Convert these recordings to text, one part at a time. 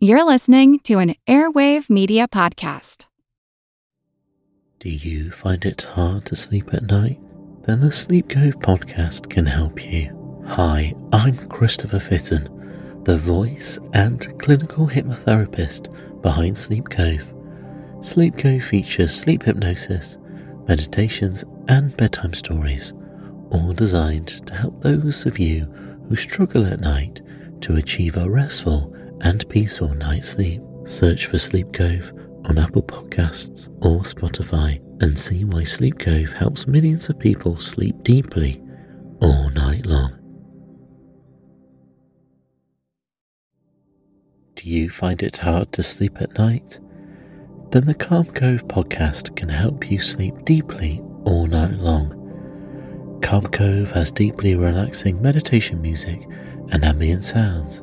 You're listening to an Airwave Media Podcast. Do you find it hard to sleep at night? Then the Sleep Cove podcast can help you. Hi, I'm Christopher Fitton, the voice and clinical hypnotherapist behind Sleep Cove. Sleep Cove features sleep hypnosis, meditations, and bedtime stories, all designed to help those of you who struggle at night to achieve a restful and peaceful night's sleep. Search for Sleep Cove on Apple Podcasts or Spotify and see why Sleep Cove helps millions of people sleep deeply all night long. Do you find it hard to sleep at night? Then the Calm Cove podcast can help you sleep deeply all night long. Calm Cove has deeply relaxing meditation music and ambient sounds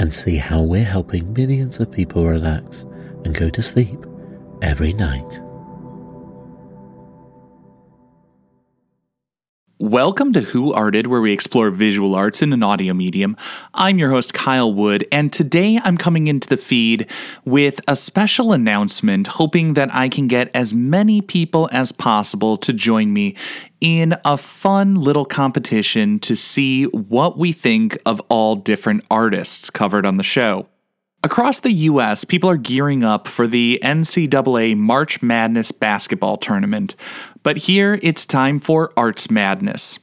and see how we're helping millions of people relax and go to sleep every night. Welcome to Who Arted, where we explore visual arts in an audio medium. I'm your host, Kyle Wood, and today I'm coming into the feed with a special announcement, hoping that I can get as many people as possible to join me in a fun little competition to see what we think of all different artists covered on the show. Across the US, people are gearing up for the NCAA March Madness basketball tournament, but here it's time for Arts Madness.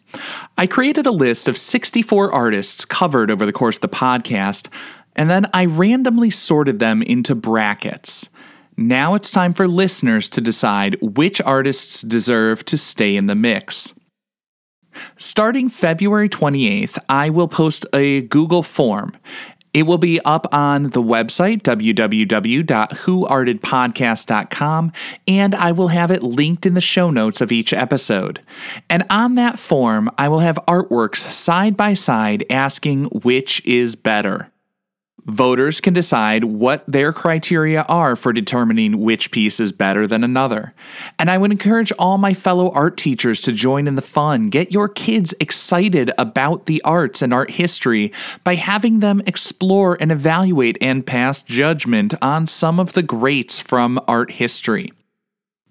I created a list of 64 artists covered over the course of the podcast, and then I randomly sorted them into brackets. Now it's time for listeners to decide which artists deserve to stay in the mix. Starting February 28th, I will post a Google form, it will be up on the website, www.whoartedpodcast.com, and I will have it linked in the show notes of each episode. And on that form, I will have artworks side by side asking which is better. Voters can decide what their criteria are for determining which piece is better than another. And I would encourage all my fellow art teachers to join in the fun. Get your kids excited about the arts and art history by having them explore and evaluate and pass judgment on some of the greats from art history.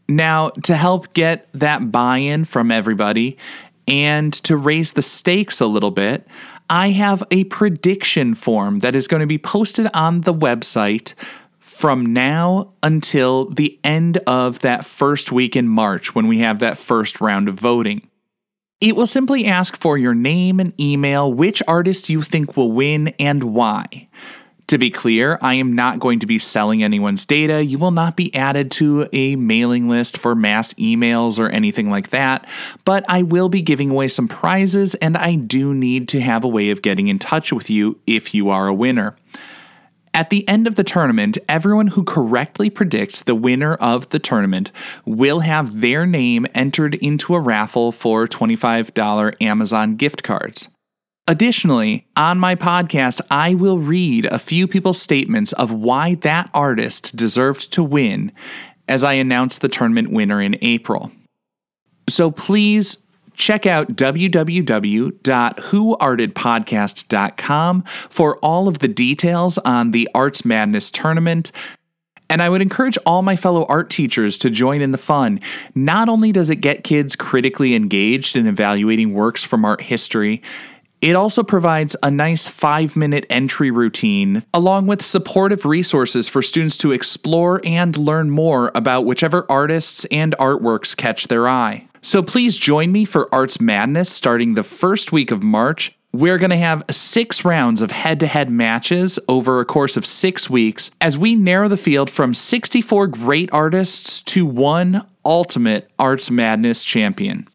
Now, to help get that buy in from everybody and to raise the stakes a little bit, I have a prediction form that is going to be posted on the website from now until the end of that first week in March when we have that first round of voting. It will simply ask for your name and email, which artist you think will win, and why. To be clear, I am not going to be selling anyone's data. You will not be added to a mailing list for mass emails or anything like that, but I will be giving away some prizes, and I do need to have a way of getting in touch with you if you are a winner. At the end of the tournament, everyone who correctly predicts the winner of the tournament will have their name entered into a raffle for $25 Amazon gift cards. Additionally, on my podcast, I will read a few people's statements of why that artist deserved to win as I announce the tournament winner in April. So please check out www.whoartedpodcast.com for all of the details on the Arts Madness tournament. And I would encourage all my fellow art teachers to join in the fun. Not only does it get kids critically engaged in evaluating works from art history, it also provides a nice five minute entry routine, along with supportive resources for students to explore and learn more about whichever artists and artworks catch their eye. So please join me for Arts Madness starting the first week of March. We're going to have six rounds of head to head matches over a course of six weeks as we narrow the field from 64 great artists to one ultimate Arts Madness champion.